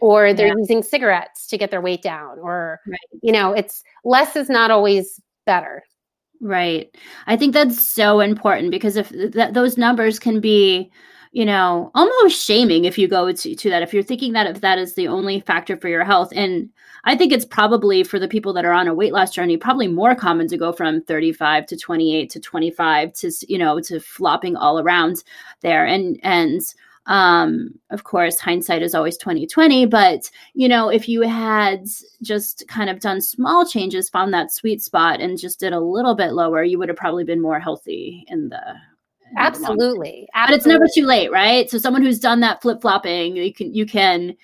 B: or they're yeah. using cigarettes to get their weight down or right. you know it's less is not always better
A: right i think that's so important because if th- those numbers can be you know almost shaming if you go to, to that if you're thinking that if that is the only factor for your health and i think it's probably for the people that are on a weight loss journey probably more common to go from 35 to 28 to 25 to you know to flopping all around there and and um of course hindsight is always 2020 but you know if you had just kind of done small changes found that sweet spot and just did a little bit lower you would have probably been more healthy in the
B: in absolutely.
A: The but it's never too late right so someone who's done that flip-flopping you can you can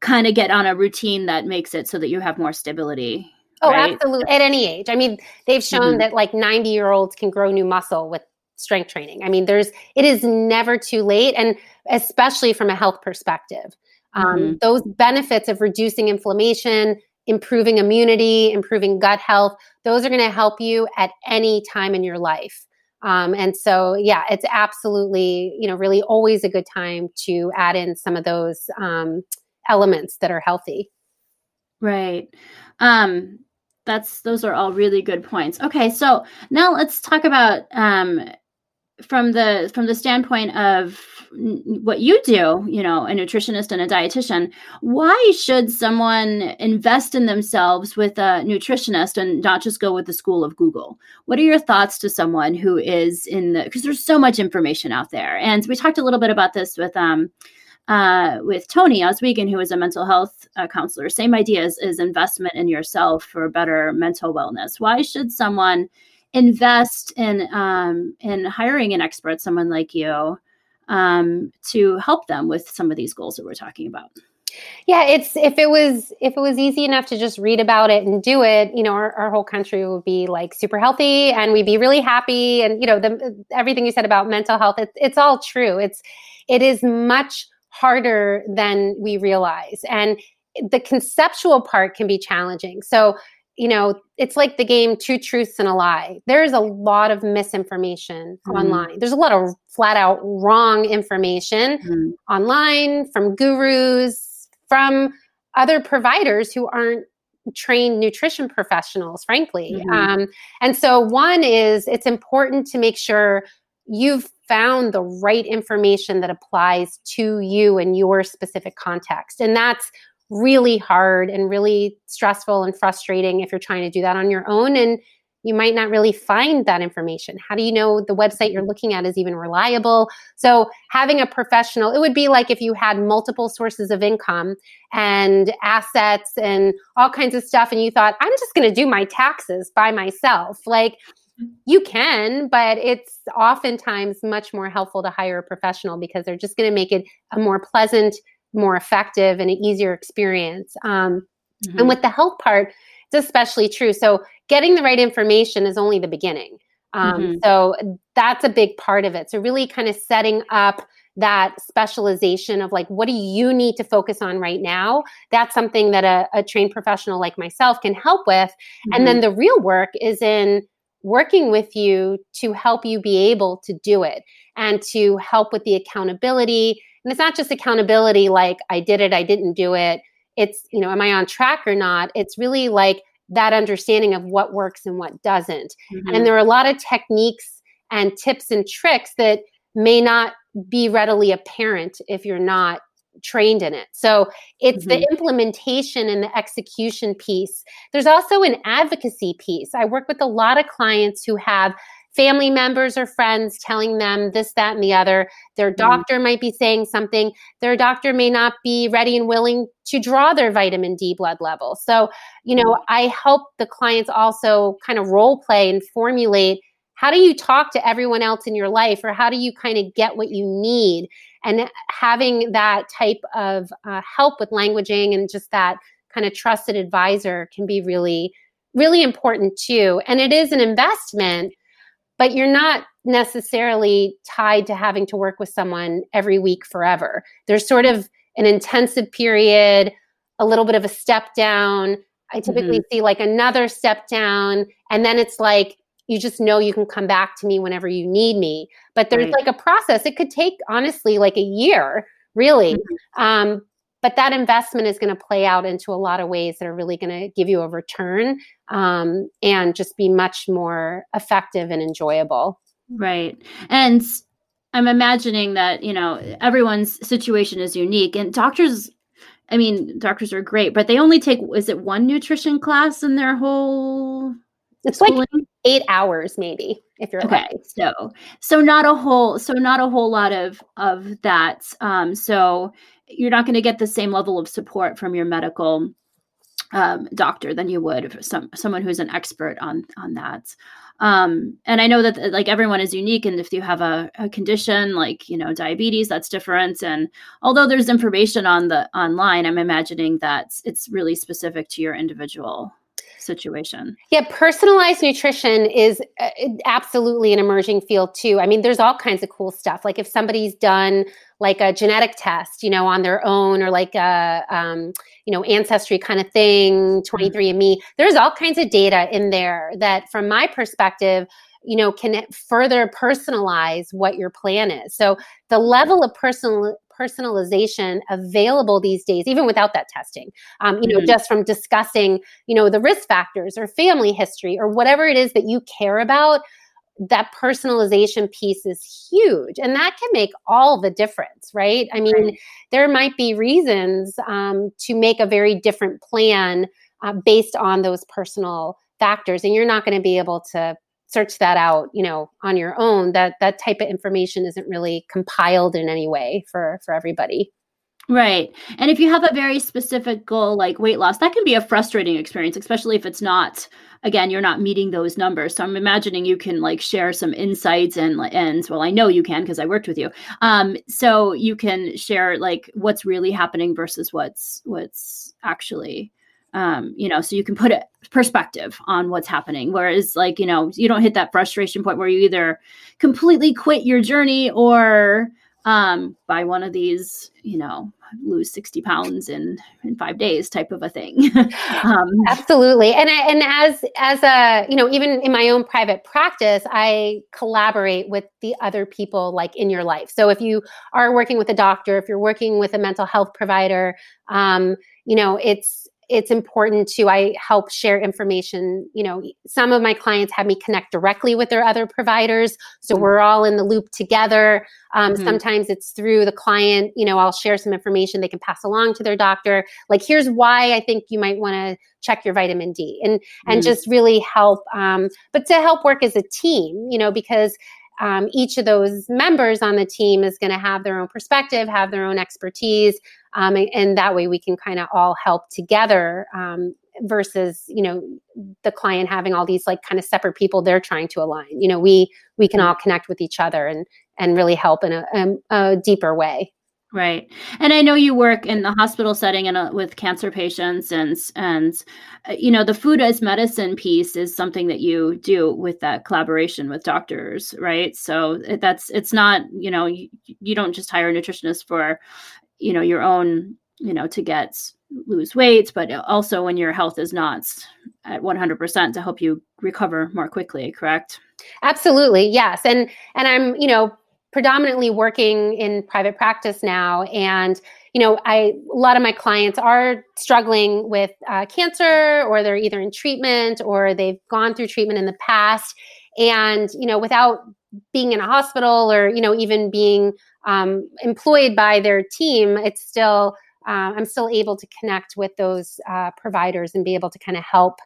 A: kind of get on a routine that makes it so that you have more stability
B: Oh, right? absolutely. At any age. I mean, they've shown mm-hmm. that like 90 year olds can grow new muscle with strength training. I mean, there's, it is never too late. And especially from a health perspective. Um, mm-hmm. Those benefits of reducing inflammation, improving immunity, improving gut health, those are going to help you at any time in your life. Um, and so, yeah, it's absolutely, you know, really always a good time to add in some of those um, elements that are healthy.
A: Right. Um, that's those are all really good points. Okay, so now let's talk about um, from the from the standpoint of what you do you know a nutritionist and a dietitian why should someone invest in themselves with a nutritionist and not just go with the school of google what are your thoughts to someone who is in the because there's so much information out there and we talked a little bit about this with um uh, with Tony Oswegen, who is a mental health uh, counselor. Same ideas as investment in yourself for better mental wellness. Why should someone invest in um, in hiring an expert, someone like you, um, to help them with some of these goals that we're talking about.
B: Yeah, it's if it was if it was easy enough to just read about it and do it, you know, our, our whole country would be like super healthy and we'd be really happy. And you know, the everything you said about mental health, it's it's all true. It's it is much harder than we realize, and the conceptual part can be challenging. So you know, it's like the game Two Truths and a Lie. There's a lot of misinformation mm-hmm. online. There's a lot of flat out wrong information mm-hmm. online from gurus, from other providers who aren't trained nutrition professionals, frankly. Mm-hmm. Um, and so, one is it's important to make sure you've found the right information that applies to you and your specific context. And that's really hard and really stressful and frustrating if you're trying to do that on your own and you might not really find that information. How do you know the website you're looking at is even reliable? So, having a professional, it would be like if you had multiple sources of income and assets and all kinds of stuff, and you thought, I'm just going to do my taxes by myself. Like, mm-hmm. you can, but it's oftentimes much more helpful to hire a professional because they're just going to make it a more pleasant more effective and an easier experience. Um, mm-hmm. And with the health part, it's especially true. So getting the right information is only the beginning. Um, mm-hmm. So that's a big part of it. So really kind of setting up that specialization of like what do you need to focus on right now that's something that a, a trained professional like myself can help with mm-hmm. and then the real work is in working with you to help you be able to do it and to help with the accountability and it's not just accountability like I did it, I didn't do it. It's, you know, am I on track or not? It's really like that understanding of what works and what doesn't. Mm-hmm. And there are a lot of techniques and tips and tricks that may not be readily apparent if you're not trained in it. So it's mm-hmm. the implementation and the execution piece. There's also an advocacy piece. I work with a lot of clients who have family members or friends telling them this, that, and the other. Their mm-hmm. doctor mm-hmm. might be saying something. Their doctor may not be ready and willing to draw their vitamin D blood level. So, you know, I help the clients also kind of role play and formulate how do you talk to everyone else in your life or how do you kind of get what you need and having that type of uh, help with languaging and just that kind of trusted advisor can be really really important too and it is an investment but you're not necessarily tied to having to work with someone every week forever. There's sort of an intensive period, a little bit of a step down. I typically mm-hmm. see like another step down, and then it's like you just know you can come back to me whenever you need me. But there's right. like a process. It could take honestly like a year, really. Mm-hmm. Um, but that investment is going to play out into a lot of ways that are really going to give you a return um, and just be much more effective and enjoyable.
A: Right. And I'm imagining that, you know, everyone's situation is unique and doctors I mean, doctors are great, but they only take is it one nutrition class in their whole
B: it's schooling? like 8 hours maybe if you're
A: okay lucky. so so not a whole so not a whole lot of of that um so you're not going to get the same level of support from your medical um, doctor than you would some someone who's an expert on on that um, and i know that like everyone is unique and if you have a, a condition like you know diabetes that's different and although there's information on the online i'm imagining that it's really specific to your individual situation.
B: Yeah, personalized nutrition is uh, absolutely an emerging field too. I mean, there's all kinds of cool stuff. Like if somebody's done like a genetic test, you know, on their own, or like a um, you know ancestry kind of thing, 23andMe. Mm-hmm. There's all kinds of data in there that, from my perspective, you know can further personalize what your plan is so the level of personal personalization available these days, even without that testing. Um, you know, mm-hmm. just from discussing, you know, the risk factors or family history or whatever it is that you care about. That personalization piece is huge, and that can make all the difference, right? I mean, right. there might be reasons um, to make a very different plan uh, based on those personal factors, and you're not going to be able to search that out you know on your own that that type of information isn't really compiled in any way for for everybody
A: Right. And if you have a very specific goal like weight loss, that can be a frustrating experience, especially if it's not again, you're not meeting those numbers. So I'm imagining you can like share some insights and and well, I know you can because I worked with you. Um so you can share like what's really happening versus what's what's actually um, you know, so you can put a perspective on what's happening. Whereas, like, you know, you don't hit that frustration point where you either completely quit your journey or um, buy one of these, you know, lose 60 pounds in, in five days type of a thing.
B: um, Absolutely. And, and as, as a, you know, even in my own private practice, I collaborate with the other people like in your life. So if you are working with a doctor, if you're working with a mental health provider, um, you know, it's, it's important to i help share information you know some of my clients have me connect directly with their other providers so mm-hmm. we're all in the loop together um, mm-hmm. sometimes it's through the client you know i'll share some information they can pass along to their doctor like here's why i think you might want to check your vitamin d and and mm-hmm. just really help um, but to help work as a team you know because um, each of those members on the team is going to have their own perspective, have their own expertise, um, and, and, that way we can kind of all help together um, versus you know the client having all these like kind of separate people they're trying to align. You know, we we can all connect with each other and and really help in a, a, um, a deeper way.
A: Right. And I know you work in the hospital setting and uh, with cancer patients and and uh, you know the food as medicine piece is something that you do with that collaboration with doctors, right? So that's it's not, you know, you, you don't just hire a nutritionist for you know your own, you know, to get lose weight, but also when your health is not at 100% to help you recover more quickly, correct?
B: Absolutely. Yes. And and I'm, you know, predominantly working in private practice now. And you know i a lot of my clients are struggling with uh, cancer or they're either in treatment or they've gone through treatment in the past. And you know without being in a hospital or you know even being um, employed by their team it's still uh, i'm still able to connect with those uh, providers and be able to kind of help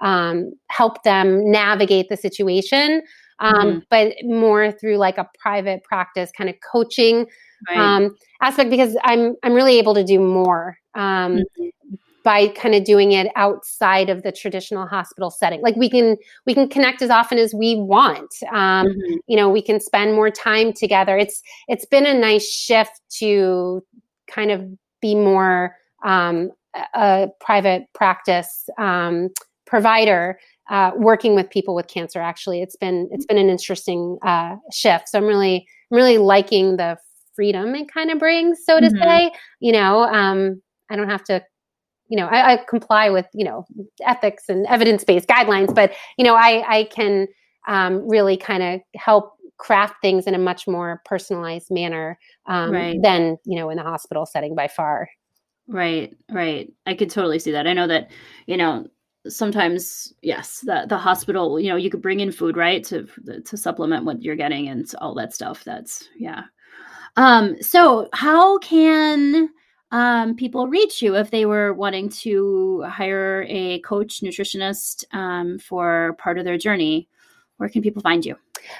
B: um, help them navigate the situation um, mm-hmm. but more through like a private practice kind of coaching right. um, aspect because I'm I'm really able to do more um, mm-hmm. by kind of doing it outside of the traditional hospital setting. Like we can we can connect as often as we want. Um, mm-hmm. You know, we can spend more time together. It's it's been a nice shift to kind of be more um, a private practice um, provider uh, working with people with cancer. Actually, it's been it's been an interesting uh, shift. So I'm really I'm really liking the freedom it kind of brings, so to mm-hmm. say. You know, um, I don't have to. You know, I, I comply with you know ethics and evidence based guidelines, but you know, I I can um, really kind of help craft things in a much more personalized manner um, right. than you know in the hospital setting by far.
A: Right, right. I could totally see that. I know that, you know, sometimes yes, the the hospital, you know, you could bring in food, right, to to supplement what you're getting and all that stuff. That's yeah. Um so how can um, people reach you if they were wanting to hire a coach nutritionist um, for part of their journey? Where can people find you?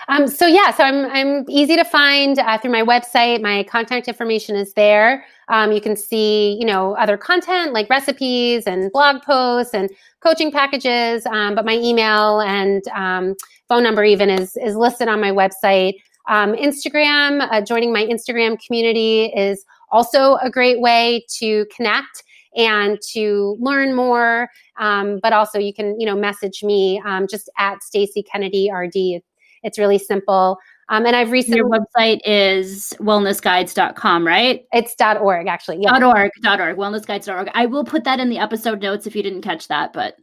B: Um, so yeah, so I'm I'm easy to find uh, through my website. My contact information is there. Um, you can see you know other content like recipes and blog posts and coaching packages. Um, but my email and um, phone number even is is listed on my website. Um, Instagram, uh, joining my Instagram community is also a great way to connect and to learn more. Um, but also, you can you know message me um, just at Stacy Kennedy RD. It's really simple. Um, and I've recently
A: your website is wellnessguides.com, right?
B: It's .org actually.
A: Yeah. .org, .org, wellnessguides.org. I will put that in the episode notes if you didn't catch that, but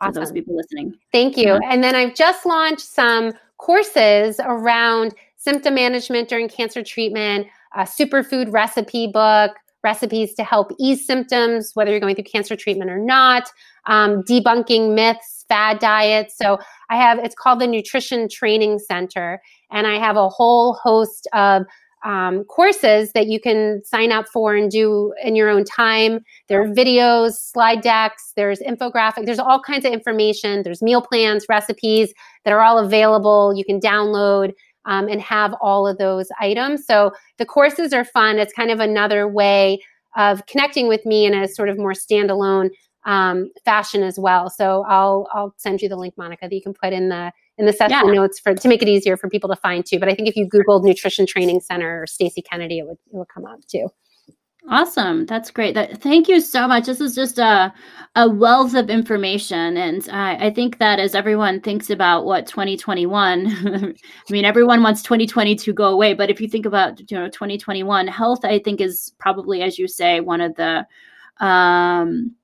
A: awesome. for those people listening.
B: Thank you. Yeah. And then I've just launched some courses around symptom management during cancer treatment, a superfood recipe book, recipes to help ease symptoms, whether you're going through cancer treatment or not, um, debunking myths, fad diets. So I have, it's called the Nutrition Training Center, and I have a whole host of um, courses that you can sign up for and do in your own time. There are videos, slide decks, there's infographic, there's all kinds of information. There's meal plans, recipes that are all available. You can download um, and have all of those items. So the courses are fun. It's kind of another way of connecting with me in a sort of more standalone um, fashion as well. So I'll I'll send you the link, Monica, that you can put in the in the session yeah. notes for to make it easier for people to find too. But I think if you Googled Nutrition Training Center or Stacy Kennedy, it would it would come up too.
A: Awesome. That's great. That, thank you so much. This is just a, a wealth of information. And I, I think that as everyone thinks about what 2021, I mean, everyone wants 2020 to go away. But if you think about, you know, 2021, health, I think is probably, as you say, one of the um,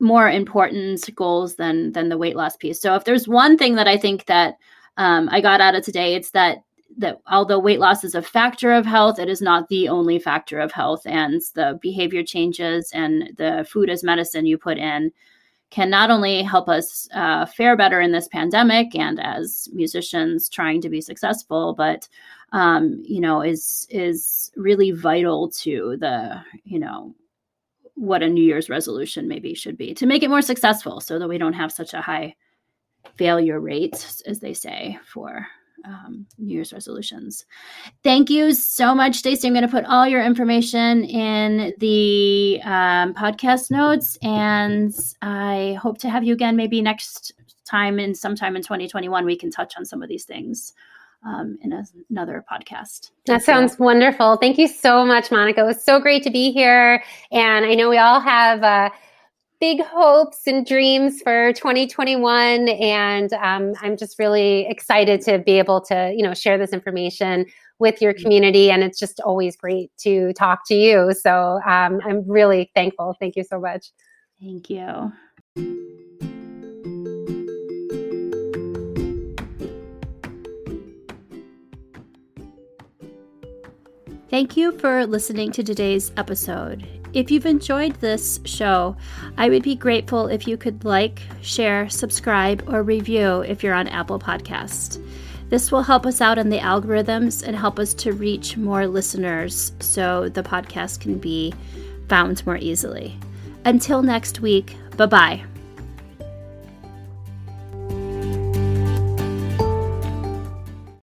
A: more important goals than than the weight loss piece. So if there's one thing that I think that um, I got out of today, it's that that although weight loss is a factor of health, it is not the only factor of health. And the behavior changes and the food as medicine you put in can not only help us uh, fare better in this pandemic and as musicians trying to be successful, but um, you know is is really vital to the you know what a New Year's resolution maybe should be to make it more successful, so that we don't have such a high failure rate, as they say, for um, New Year's resolutions. Thank you so much, Stacey. I'm going to put all your information in the um, podcast notes, and I hope to have you again maybe next time in sometime in 2021. We can touch on some of these things um, in a, another podcast.
B: That sounds wonderful. Thank you so much, Monica. It was so great to be here, and I know we all have. Uh, big hopes and dreams for 2021 and um, i'm just really excited to be able to you know share this information with your mm-hmm. community. And it's just always great to talk to you. So um, i'm really thankful. Thank you so much.
A: Thank you. Thank you for listening to today's episode. If you've enjoyed this show, I would be grateful if you could like, share, subscribe, or review if you're on Apple Podcast. This will help us out in the algorithms and help us to reach more listeners so the podcast can be found more easily. Until next week, bye bye.